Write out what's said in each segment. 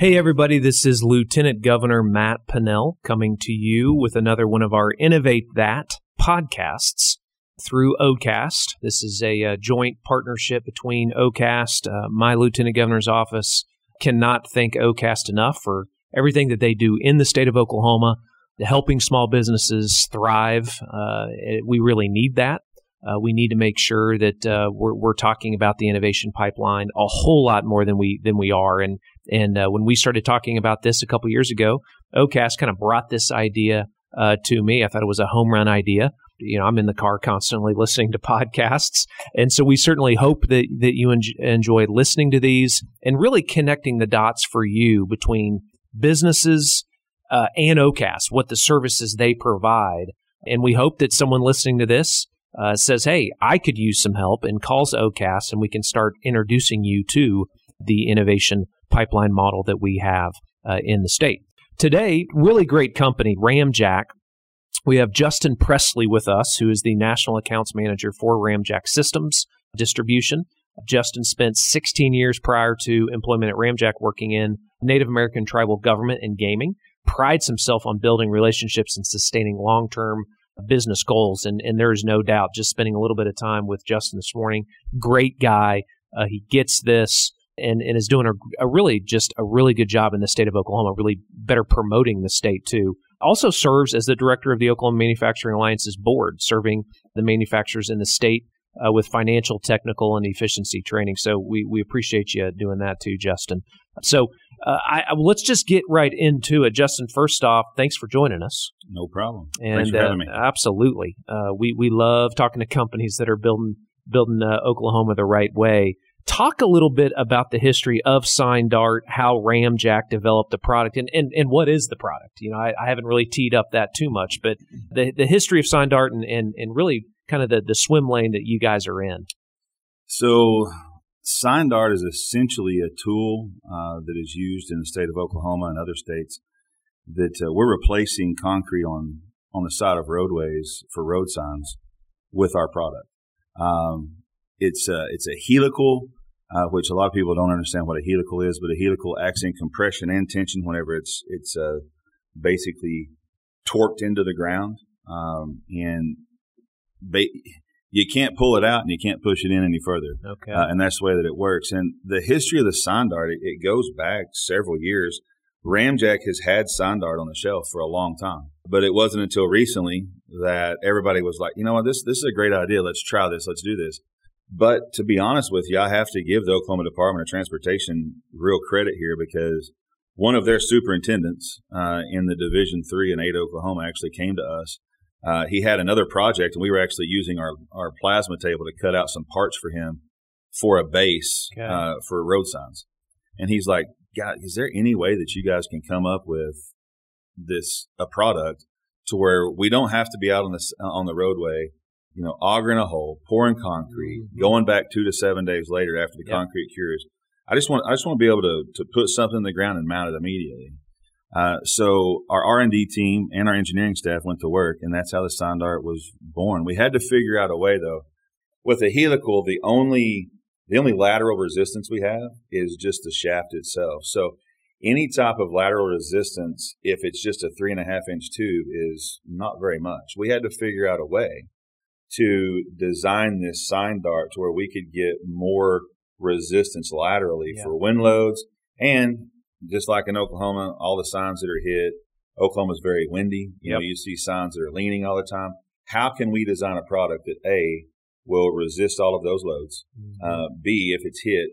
Hey, everybody, this is Lieutenant Governor Matt Pinnell coming to you with another one of our Innovate That podcasts through OCAST. This is a, a joint partnership between OCAST, uh, my Lieutenant Governor's office. Cannot thank OCAST enough for everything that they do in the state of Oklahoma, helping small businesses thrive. Uh, it, we really need that. Uh, we need to make sure that uh, we're, we're, talking about the innovation pipeline a whole lot more than we than we are. And and uh, when we started talking about this a couple years ago, OCAST kind of brought this idea uh, to me. I thought it was a home run idea. You know, I'm in the car constantly listening to podcasts, and so we certainly hope that that you en- enjoy listening to these and really connecting the dots for you between businesses uh, and OCAST, what the services they provide. And we hope that someone listening to this uh, says, hey, I could use some help and calls OCAST, and we can start introducing you to the innovation pipeline model that we have uh, in the state. Today, really great company, Ramjack. We have Justin Presley with us, who is the National Accounts Manager for Ramjack Systems Distribution. Justin spent 16 years prior to employment at Ramjack working in Native American tribal government and gaming. Prides himself on building relationships and sustaining long term business goals. And, and there is no doubt, just spending a little bit of time with Justin this morning, great guy. Uh, he gets this and, and is doing a, a really just a really good job in the state of Oklahoma, really better promoting the state too. Also serves as the director of the Oklahoma Manufacturing Alliance's board, serving the manufacturers in the state uh, with financial, technical, and efficiency training. So we, we appreciate you doing that too, Justin. So uh, I, I, let's just get right into it. Justin, first off, thanks for joining us. No problem. And, thanks for having uh. Absolutely. Uh, we, we love talking to companies that are building, building uh, Oklahoma the right way. Talk a little bit about the history of SignDart, how Ramjack developed the product, and, and, and what is the product? You know, I, I haven't really teed up that too much, but the, the history of SignDart and, and, and really kind of the, the swim lane that you guys are in. So SignDart is essentially a tool uh, that is used in the state of Oklahoma and other states that uh, we're replacing concrete on on the side of roadways for road signs with our product. Um, it's a, it's a helical, uh, which a lot of people don't understand what a helical is, but a helical acts in compression and tension whenever it's it's uh, basically torqued into the ground, um, and ba- you can't pull it out and you can't push it in any further. Okay. Uh, and that's the way that it works. And the history of the SignDart, it, it goes back several years. Ramjack has had SignDart on the shelf for a long time, but it wasn't until recently that everybody was like, you know what, this this is a great idea. Let's try this. Let's do this. But to be honest with you, I have to give the Oklahoma Department of Transportation real credit here because one of their superintendents uh, in the Division Three and Eight Oklahoma, actually came to us uh, he had another project, and we were actually using our, our plasma table to cut out some parts for him for a base okay. uh, for road signs. And he's like, God, is there any way that you guys can come up with this a product to where we don't have to be out on the on the roadway, you know, augering a hole, pouring concrete, mm-hmm. going back two to seven days later after the yep. concrete cures. I just want I just want to be able to to put something in the ground and mount it immediately. Uh, so our R&D team and our engineering staff went to work, and that's how the SignDart was born. We had to figure out a way, though. With a helical, the only the only lateral resistance we have is just the shaft itself. So any type of lateral resistance, if it's just a three and a half inch tube, is not very much. We had to figure out a way to design this SignDart to where we could get more resistance laterally yeah. for wind loads and just like in Oklahoma, all the signs that are hit, Oklahoma is very windy. You yep. know, you see signs that are leaning all the time. How can we design a product that A will resist all of those loads, mm-hmm. uh, B if it's hit,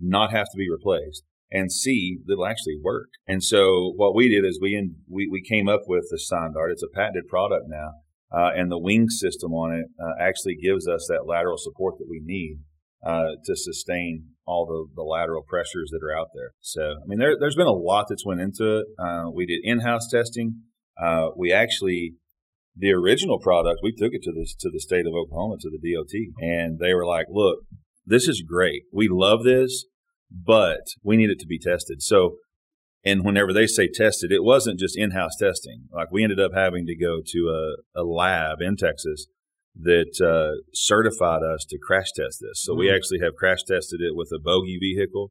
not have to be replaced, and C that'll actually work. And so what we did is we in, we we came up with the sign dart. It's a patented product now, uh, and the wing system on it uh, actually gives us that lateral support that we need uh, to sustain all the, the lateral pressures that are out there. So, I mean, there, has been a lot that's went into it. Uh, we did in-house testing. Uh, we actually, the original product, we took it to the, to the state of Oklahoma, to the DOT, and they were like, look, this is great. We love this, but we need it to be tested. So, and whenever they say tested, it wasn't just in-house testing. Like we ended up having to go to a, a lab in Texas that uh, certified us to crash test this. So mm-hmm. we actually have crash tested it with a bogie vehicle.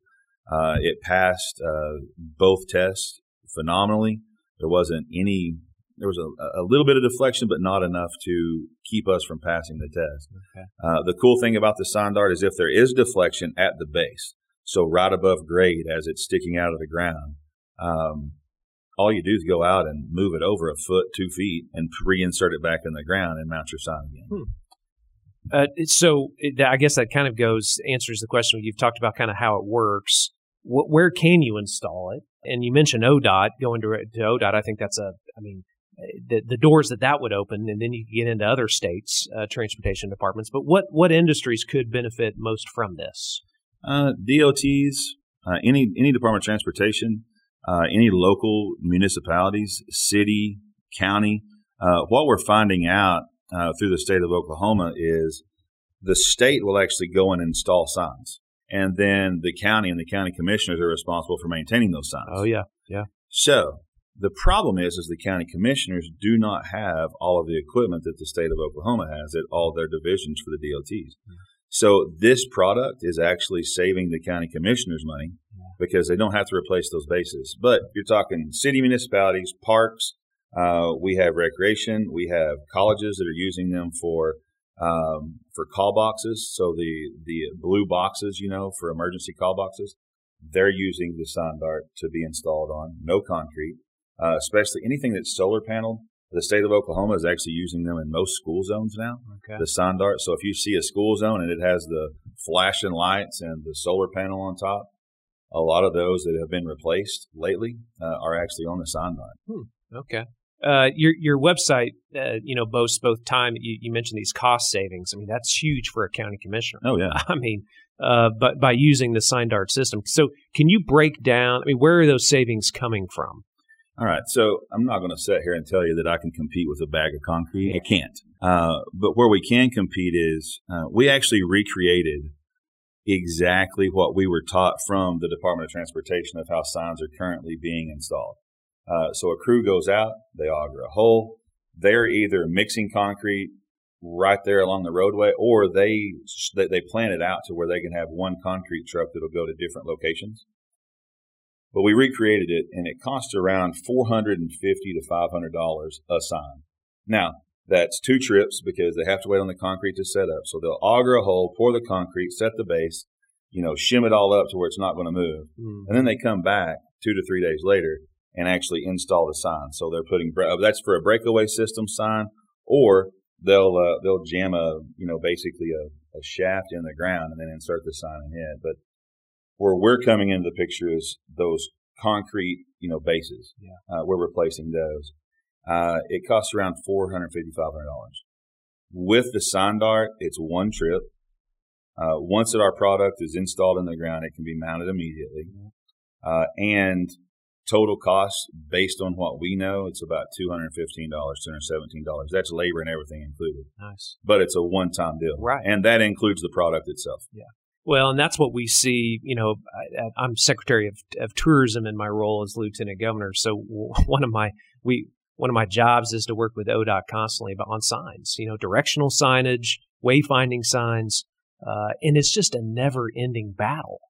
Uh, it passed uh, both tests phenomenally. There wasn't any. There was a, a, little bit of deflection, but not enough to keep us from passing the test. Okay. Uh, the cool thing about the sign dart is if there is deflection at the base, so right above grade as it's sticking out of the ground, um, all you do is go out and move it over a foot, two feet, and reinsert it back in the ground and mount your sign again. Hmm. Uh, so it, I guess that kind of goes answers the question you've talked about, kind of how it works. Wh- where can you install it? And you mentioned ODOT going to, to ODOT. I think that's a, I mean, the, the doors that that would open, and then you get into other states' uh, transportation departments. But what what industries could benefit most from this? Uh, DOTs, uh, any any Department of Transportation, uh, any local municipalities, city, county. Uh, what we're finding out uh, through the state of Oklahoma is the state will actually go and install signs, and then the county and the county commissioners are responsible for maintaining those signs. Oh yeah, yeah. So the problem is, is the county commissioners do not have all of the equipment that the state of Oklahoma has at all their divisions for the DOTs. Mm-hmm. So this product is actually saving the county commissioners money because they don't have to replace those bases. But you're talking city municipalities, parks. Uh, we have recreation. We have colleges that are using them for um, for call boxes. So the the blue boxes, you know, for emergency call boxes, they're using the sign dart to be installed on. No concrete, uh, especially anything that's solar panel. The state of Oklahoma is actually using them in most school zones now. Okay. The sign dart. So if you see a school zone and it has the flashing lights and the solar panel on top, a lot of those that have been replaced lately uh, are actually on the sign dart. Hmm. Okay. Uh, your your website, uh, you know, boasts both time. You, you, mentioned these cost savings. I mean, that's huge for a county commissioner. Oh yeah. I mean, uh, but by using the sign dart system. So, can you break down? I mean, where are those savings coming from? All right, so I'm not going to sit here and tell you that I can compete with a bag of concrete. I can't. Uh, but where we can compete is uh, we actually recreated exactly what we were taught from the Department of Transportation of how signs are currently being installed. Uh, so a crew goes out, they auger a hole. They're either mixing concrete right there along the roadway, or they they plan it out to where they can have one concrete truck that'll go to different locations. But we recreated it, and it costs around four hundred and fifty to five hundred dollars a sign. Now that's two trips because they have to wait on the concrete to set up. So they'll auger a hole, pour the concrete, set the base, you know, shim it all up to where it's not going to move. Mm. And then they come back two to three days later and actually install the sign. So they're putting, that's for a breakaway system sign or they'll, uh, they'll jam a, you know, basically a, a shaft in the ground and then insert the sign in. But where we're coming into the picture is those concrete, you know, bases. Yeah. Uh, we're replacing those. Uh, it costs around $450, With the sign dart, it's one trip. Uh, once that our product is installed in the ground, it can be mounted immediately. Uh, and total cost based on what we know, it's about $215, $217. That's labor and everything included. Nice. But it's a one time deal. Right. And that includes the product itself. Yeah. Well, and that's what we see. You know, I, am Secretary of, of Tourism in my role as Lieutenant Governor. So one of my we one of my jobs is to work with ODOT constantly but on signs, you know, directional signage, wayfinding signs, uh, and it's just a never-ending battle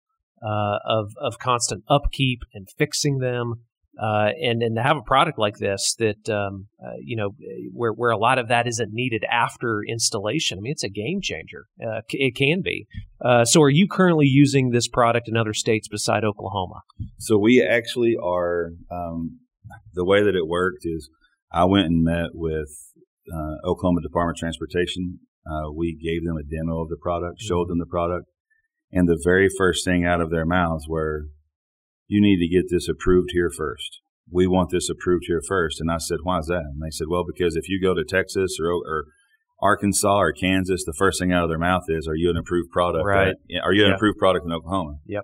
uh, of of constant upkeep and fixing them. Uh, and and to have a product like this that um, uh, you know where where a lot of that isn't needed after installation. I mean, it's a game changer. Uh, it can be. Uh, so, are you currently using this product in other states beside Oklahoma? So we actually are. Um, the way that it worked is I went and met with uh, Oklahoma Department of Transportation. Uh, we gave them a demo of the product, showed mm-hmm. them the product, and the very first thing out of their mouths were, "You need to get this approved here first. We want this approved here first. And I said, "Why is that?" And they said, "Well, because if you go to Texas or, or Arkansas or Kansas, the first thing out of their mouth is, "Are you an approved product? Right? Are you an yep. approved product in Oklahoma?" Yep.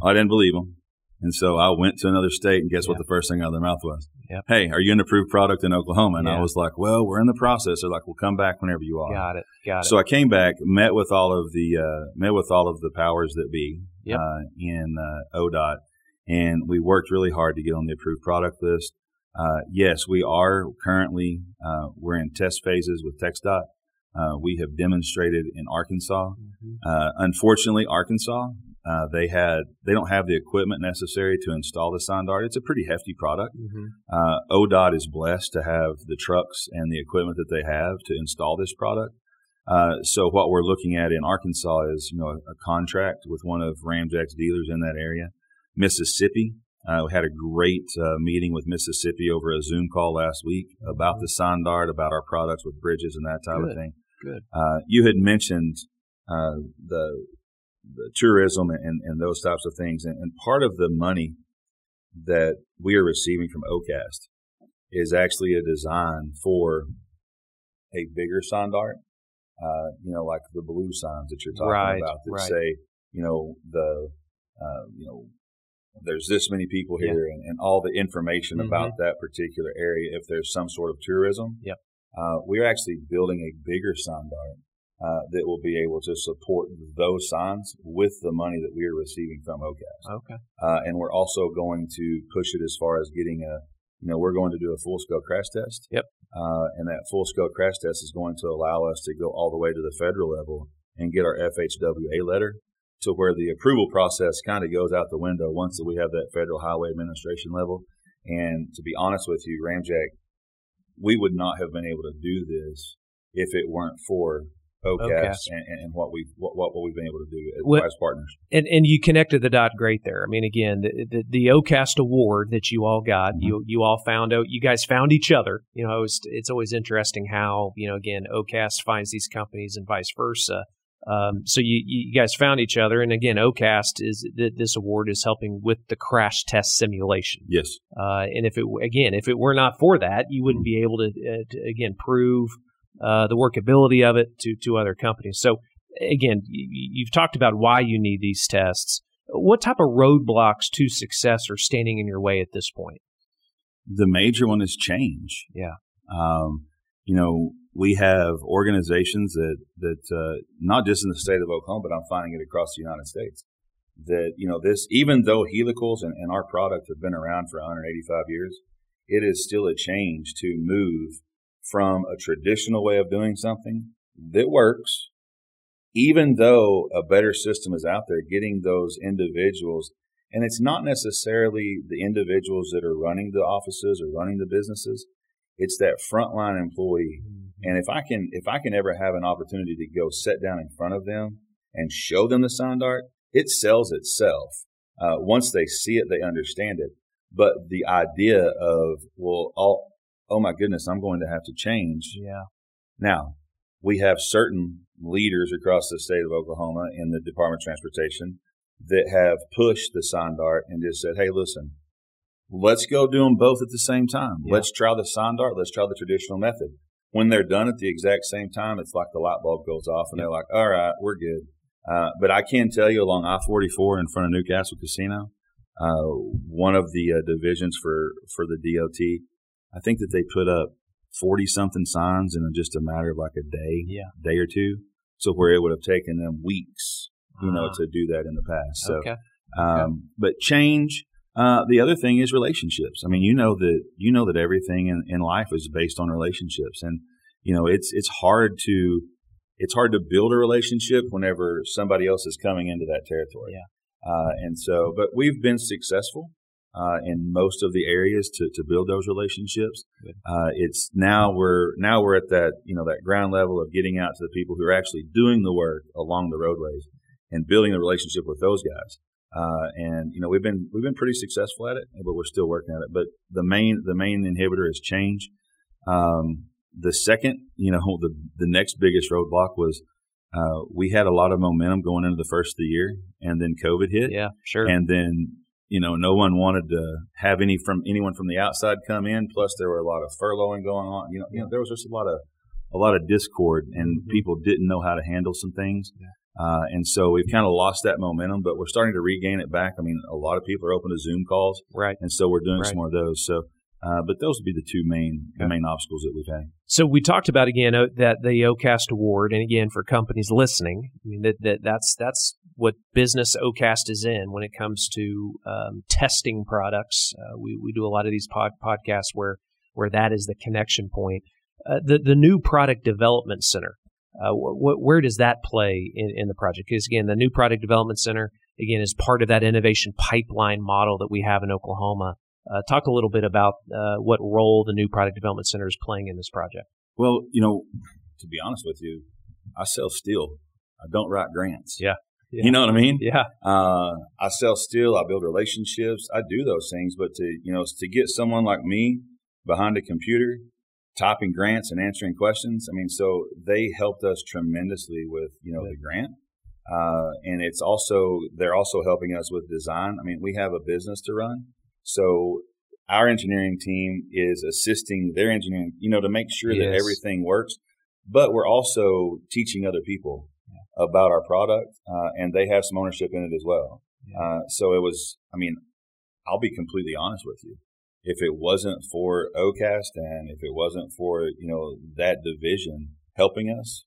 Well, I didn't believe them. And so I went to another state, and guess what the first thing out of their mouth was? Yep. Hey, are you an approved product in Oklahoma? And I was like, well, we're in the process. They're like, we'll come back whenever you are. Got it. Got it. So I came back, met with all of the uh, met with all of the powers that be yep. uh, in uh, ODOT, and we worked really hard to get on the approved product list. Uh, yes, we are currently uh, we're in test phases with TxDOT. Uh, we have demonstrated in Arkansas. Mm-hmm. unfortunately, Arkansas Uh, they had they don't have the equipment necessary to install the SonDart. It's a pretty hefty product. Mm-hmm. Uh, ODOT is blessed to have the trucks and the equipment that they have to install this product. Uh, so what we're looking at in Arkansas is you know a, a contract with one of Ramjack's dealers in that area. Mississippi, uh, we had a great uh, meeting with Mississippi over a Zoom call last week about the SonDart, about our products with bridges and that type Good. of thing. Good. Uh, you had mentioned uh, the tourism and, and those types of things, and, and part of the money that we are receiving from OCAST is actually a design for a bigger SonDart. Uh, you know, like the blue signs that you're talking Right, about that right. say, you know, the, uh, you know, there's this many people Yeah. here and, and all the information Mhm. about that particular area. If there's some sort of tourism, Yep. uh, we're actually building a bigger SonDart uh, that will be able to support those signs with the money that we are receiving from OCAST. Okay. Uh, and we're also going to push it as far as getting a, you know, we're going to do a full scale crash test. Yep. Uh, and that full scale crash test is going to allow us to go all the way to the federal level and get our FHWA letter to where the approval process kind of goes out the window once that we have that federal highway administration level. And to be honest with you, Ramjack, we would not have been able to do this if it weren't for OCAST, OCAST. And, and, what we what, what we've been able to do as, What- as partners. And and you connected the dot great there. I mean, again, the the, the OCAST award that you all got, Mm-hmm. you you all found out. You guys found each other. You know, it's it's always interesting how you know again OCAST finds these companies and vice versa. Um, so you you guys found each other, and again, OCAST is th- this award is helping with the crash test simulation. Yes. Uh, and if it again, if it were not for that, you wouldn't be able to, uh, to again prove uh, the workability of it to to other companies. So again, you've talked about why you need these tests. What type of roadblocks to success are standing in your way at this point? The major one is change. Yeah. Um, you know, we have organizations that that uh, not just in the state of Oklahoma, but I'm finding it across the United States. That you know, this even though helicals and, and our product have been around for 185 years, it is still a change to move from a traditional way of doing something that works, even though a better system is out there, getting those individuals and it's not necessarily the individuals that are running the offices or running the businesses. It's that frontline employee. And if I can, if I can ever have an opportunity to go sit down in front of them and show them the SonDart, it sells itself. Uh, once they see it, they understand it. But the idea of, well, oh, oh my goodness, I'm going to have to change. Yeah. Now, we have certain leaders across the state of Oklahoma in the Department of Transportation that have pushed the SonDart and just said, hey, listen, let's go do them both at the same time. Yeah. Let's try the SonDart. Let's try the traditional method. When they're done at the exact same time, it's like the light bulb goes off and they're like, all right, we're good. Uh, but I can tell you along I 44 in front of Newcastle Casino, uh, one of the uh, divisions for, for the DOT, I think that they put up 40 something signs in just a matter of like a day, Yeah. day or two. So where it would have taken them weeks, you know, Ah. to do that in the past. So, okay. um, but change. Uh, the other thing is relationships. I mean, you know that you know that everything in, in life is based on relationships, and you know it's it's hard to it's hard to build a relationship whenever somebody else is coming into that territory. Yeah. Uh, and so, but we've been successful uh, in most of the areas to, to build those relationships. Uh, it's now we're now we're at that you know that ground level of getting out to the people who are actually doing the work along the roadways and building the relationship with those guys. Uh, and you know we've been we've been pretty successful at it, but we're still working at it. But the main the main inhibitor is change. Um, the second, you know, the the next biggest roadblock was uh, we had a lot of momentum going into the first of the year, and then COVID hit, Yeah. Sure. and then you know no one wanted to have any from anyone from the outside come in. Plus, there were a lot of furloughing going on. You know, you know there was just a lot of a lot of discord, and Mhm. people didn't know how to handle some things. Yeah. Uh, and so we've kind of lost that momentum, but we're starting to regain it back. I mean, a lot of people are open to Zoom calls, right. and so we're doing Right. some more of those. So, uh, but those would be the two main the main obstacles that we've had. So we talked about again uh, that the OCAST award, and again for companies listening, I mean that, that that's that's what business OCAST is in when it comes to um, testing products. Uh, we we do a lot of these pod, podcasts where where that is the connection point. Uh, the the new product development center, uh, wh- where does that play in, in the project? Because again, the new product development center, again, is part of that innovation pipeline model that we have in Oklahoma. Uh, talk a little bit about uh, what role the new product development center is playing in this project. Well, you know, to be honest with you, I sell steel. I don't write grants. Yeah. yeah. You know what I mean? Yeah. Uh, I sell steel. I build relationships. I do those things. But to, you know, to get someone like me behind a computer, typing grants and answering questions, I mean, so they helped us tremendously with, you know, yeah. the grant. Uh, and it's also, they're also helping us with design. I mean, we have a business to run. So our engineering team is assisting their engineering, you know, to make sure yes. that everything works. But we're also teaching other people yeah. about our product, uh, and they have some ownership in it as well. Yeah. Uh, so it was, I mean, I'll be completely honest with you. If it wasn't for OCAST and if it wasn't for, you know, that division helping us,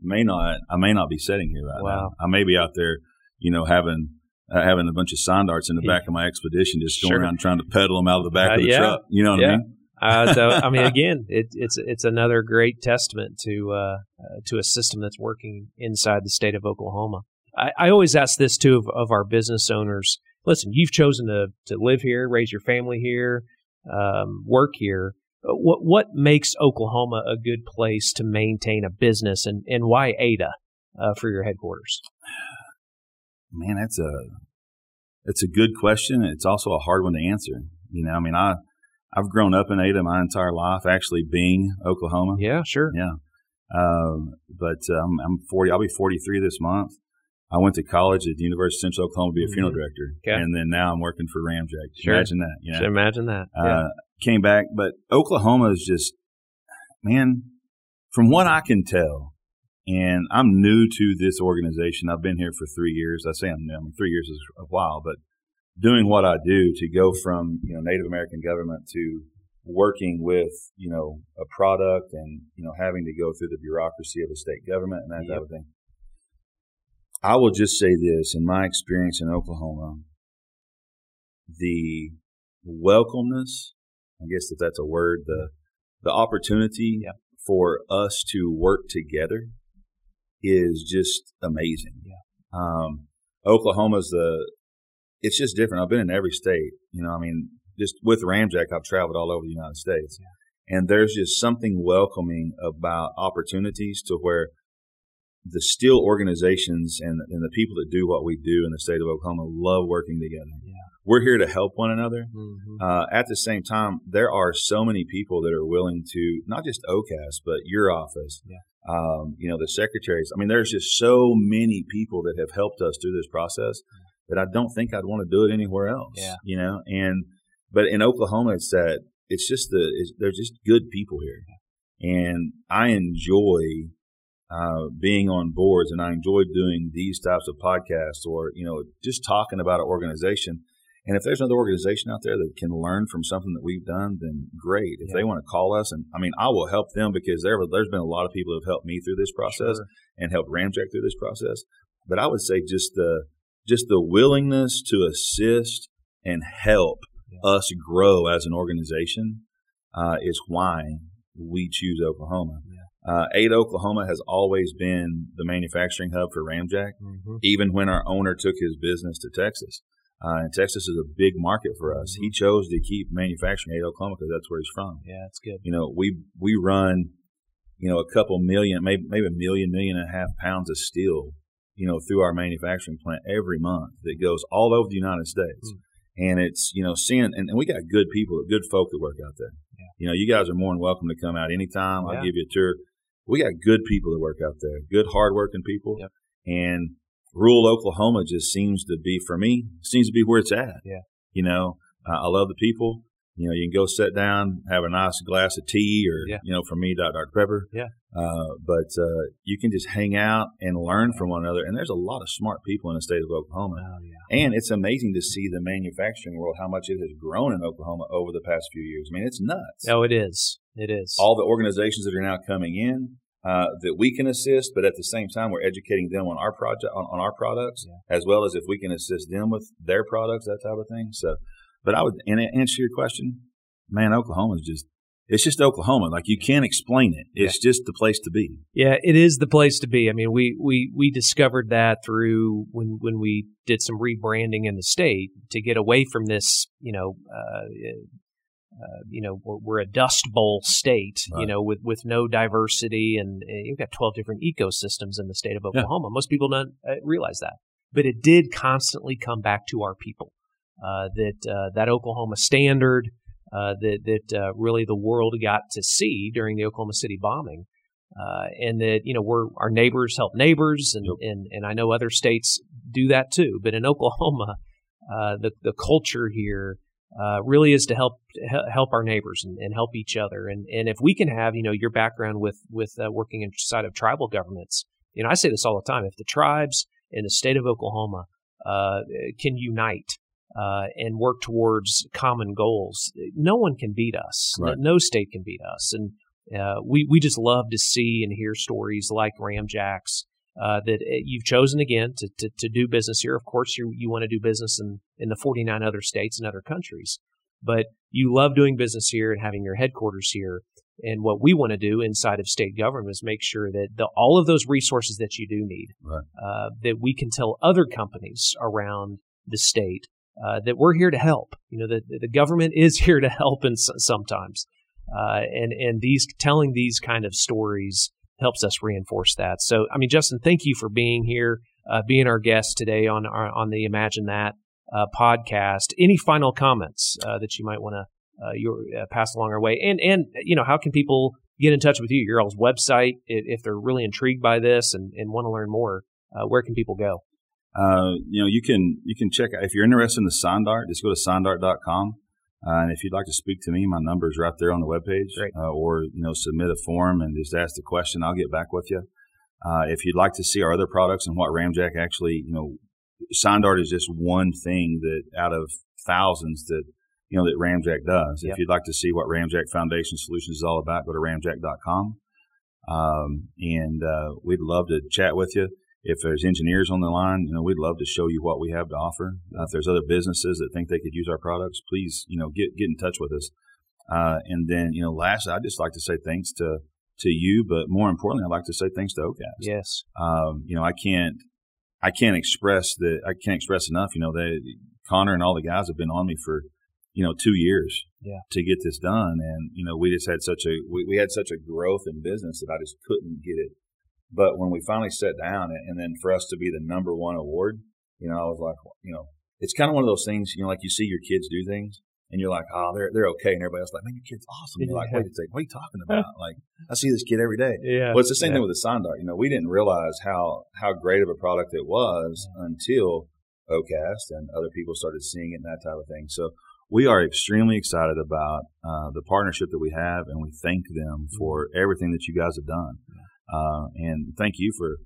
may not, I may not be sitting here right wow. now. I may be out there, you know, having uh, having a bunch of sign darts in the yeah. back of my expedition, just going sure. around trying to peddle them out of the back uh, of the yeah. truck. You know what yeah. I mean? uh, so I mean, again, it, it's it's another great testament to uh, uh, to a system that's working inside the state of Oklahoma. I, I always ask this too of, of, our business owners. Listen, you've chosen to to live here, raise your family here, um, work here. Uh, what what makes Oklahoma a good place to maintain a business, and and why Ada uh, for your headquarters? Man, that's a it's a good question. It's also a hard one to answer. You know, I mean, I I've grown up in Ada my entire life, actually being Oklahoma. Yeah, sure. Yeah. Um, but um, I'm 40. I'll be 43 this month. I went to college at the University of Central Oklahoma to be a funeral mm-hmm. director, okay. and then now I'm working for Ramjack. Sure. Imagine that. You know? imagine that. Uh, yeah. Uh, came back, but Oklahoma is just, man, from what I can tell, and I'm new to this organization. I've been here for three years. I say I'm new. I mean, three years is a while, but doing what I do to go from you know Native American government to working with you know a product and you know having to go through the bureaucracy of a state government and that yep. type of thing. I will just say this in my experience in Oklahoma, the welcomeness, I guess if that's a word, the the opportunity yep. for us to work together is just amazing. Yeah. Um, Oklahoma's the it's just different. I've been in every state. You know, I mean, just with Ramjack, I've traveled all over the United States. Yeah. And there's just something welcoming about opportunities to where the steel organizations and, and the people that do what we do in the state of Oklahoma love working together. Yeah. We're here to help one another. Mm-hmm. Uh, at the same time, there are so many people that are willing to, not just OCAST, but your office, yeah. Um, you know, the secretaries. I mean, there's just so many people that have helped us through this process that I don't think I'd want to do it anywhere else. Yeah. You know, and but in Oklahoma, it's that it's just the it's, they're just good people here, and I enjoy uh, being on boards, and I enjoy doing these types of podcasts, or you know, just talking about an organization. And if there's another organization out there that can learn from something that we've done, then great. If yeah. they want to call us, and I mean, I will help them because there there's been a lot of people who have helped me through this process sure. and helped Ramjack through this process. But I would say just the just the willingness to assist and help yeah. us grow as an organization uh, is why we choose Oklahoma. Yeah. Uh, Ada, Oklahoma has always been the manufacturing hub for Ramjack, mm-hmm. even when our owner took his business to Texas. Uh, and Texas is a big market for us. Mm-hmm. He chose to keep manufacturing Ada, Oklahoma because that's where he's from. Yeah, that's good. You know, we we run, you know, a couple million, maybe maybe a million, million and a half pounds of steel you know, through our manufacturing plant every month that goes all over the United States. Mm. And it's, you know, seeing, and, and, we got good people, good folk that work out there. Yeah. You know, you guys are more than welcome to come out anytime. Yeah. I'll give you a tour. We got good people that work out there, good, hardworking people. Yep. And rural Oklahoma just seems to be, for me, seems to be where it's at. Yeah. You know, uh, I love the people. You know, you can go sit down, have a nice glass of tea, or yeah. you know, for me, Dr. Pepper. Yeah. Uh, but uh, you can just hang out and learn from one another. And there's a lot of smart people in the state of Oklahoma. Oh, yeah. And it's amazing to see the manufacturing world how much it has grown in Oklahoma over the past few years. I mean, it's nuts. Oh, it is. It is. All the organizations that are now coming in. Uh, that we can assist, but at the same time, we're educating them on our project, on, on our products, yeah. as well as if we can assist them with their products, that type of thing. So, but I would, and answer your question, man, Oklahoma is just it's just Oklahoma. Like you can't explain it. It's yeah. just the place to be. Yeah, it is the place to be. I mean, we we we discovered that through when when we did some rebranding in the state to get away from this, you know, uh, uh, you know, we're, we're, a dust bowl state, right. you know, with, with no diversity, and, and, you've got 12 different ecosystems in the state of Oklahoma. Yeah. Most people don't uh, realize that, but it did constantly come back to our people. Uh, that uh, that Oklahoma standard, uh, that that uh, really the world got to see during the Oklahoma City bombing, uh, and that you know we're our neighbors help neighbors, and, yep. and and I know other states do that too. But in Oklahoma, uh, the the culture here uh, really is to help help our neighbors and, and, help each other. And and if we can have you know your background with with uh, working inside of tribal governments, you know I say this all the time. If the tribes in the state of Oklahoma can unite uh, and work towards common goals, no one can beat us. Right. No, no, state can beat us. And uh, we, we just love to see and hear stories like Ramjack's uh, that uh, you've chosen again to, to, to, do business here. Of course, you, you want to do business in, in the 49 other states and other countries, but you love doing business here and having your headquarters here. And what we want to do inside of state government is make sure that the, all of those resources that you do need, right. uh, that we can tell other companies around the state uh, that we're here to help. You know, the the government is here to help, and sometimes, uh, and and these telling these kind of stories helps us reinforce that. So, I mean, Justin, thank you for being here, uh, being our guest today on our, on the Imagine That uh, podcast. Any final comments uh, that you might want to your pass along our way, and and you know, how can people get in touch with you? Your all's website, if, they're really intrigued by this and, and want to learn more, where can people go? Uh, you know, you can you can check if you're interested in the Sondart, just go to sondart.com. Uh, and if you'd like to speak to me, my number is right there on the webpage. Uh, or you know, submit a form and just ask the question. I'll get back with you. Uh, if you'd like to see our other products and what Ramjack actually, you know, Sondart is just one thing that out of thousands that you know that Ramjack does. Yep. If you'd like to see what Ramjack Foundation Solutions is all about, go to ramjack.com. Um, and uh, we'd love to chat with you if there's engineers on the line, you know, we'd love to show you what we have to offer. Uh, if there's other businesses that think they could use our products, please, you know, get get in touch with us. Uh, and then, you know, lastly, I'd just like to say thanks to to you, but more importantly, I'd like to say thanks to OCAST. Yes. Um, you know, I can't I can't express that I can't express enough. You know, that Connor and all the guys have been on me for you know two years yeah. to get this done, and you know, we just had such a we, we had such a growth in business that I just couldn't get it but when we finally sat down and, and then for us to be the number one award, you know, I was like, you know, it's kind of one of those things, you know, like you see your kids do things and you're like, oh, they're they're okay, and everybody else like, man, your kid's awesome. You're like, wait a second, what are you talking about? like, I see this kid every day. Yeah. Well, it's the same yeah. thing with the Sondart. You know, we didn't realize how how great of a product it was until OCAST and other people started seeing it and that type of thing. So we are extremely excited about uh, the partnership that we have, and we thank them mm-hmm. for everything that you guys have done. Uh, and thank you for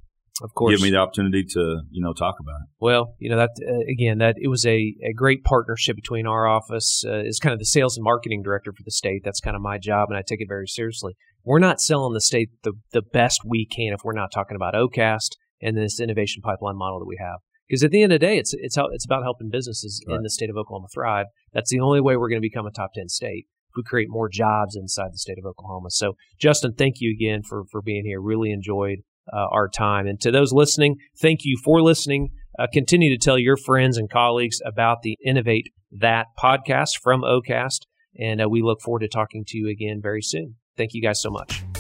of course giving me the opportunity to you know talk about it. Well, you know that uh, again that it was a, a great partnership between our office uh, is kind of the sales and marketing director for the state. That's kind of my job, and I take it very seriously. We're not selling the state the the best we can if we're not talking about OCAST and this innovation pipeline model that we have. Because at the end of the day, it's it's how, it's about helping businesses right. in the state of Oklahoma thrive. That's the only way we're going to become a top ten state we create more jobs inside the state of Oklahoma. So, Justin, thank you again for, for being here. Really enjoyed uh, our time. And to those listening, thank you for listening. Uh, continue to tell your friends and colleagues about the Innovate That podcast from OCAST. And uh, we look forward to talking to you again very soon. Thank you guys so much.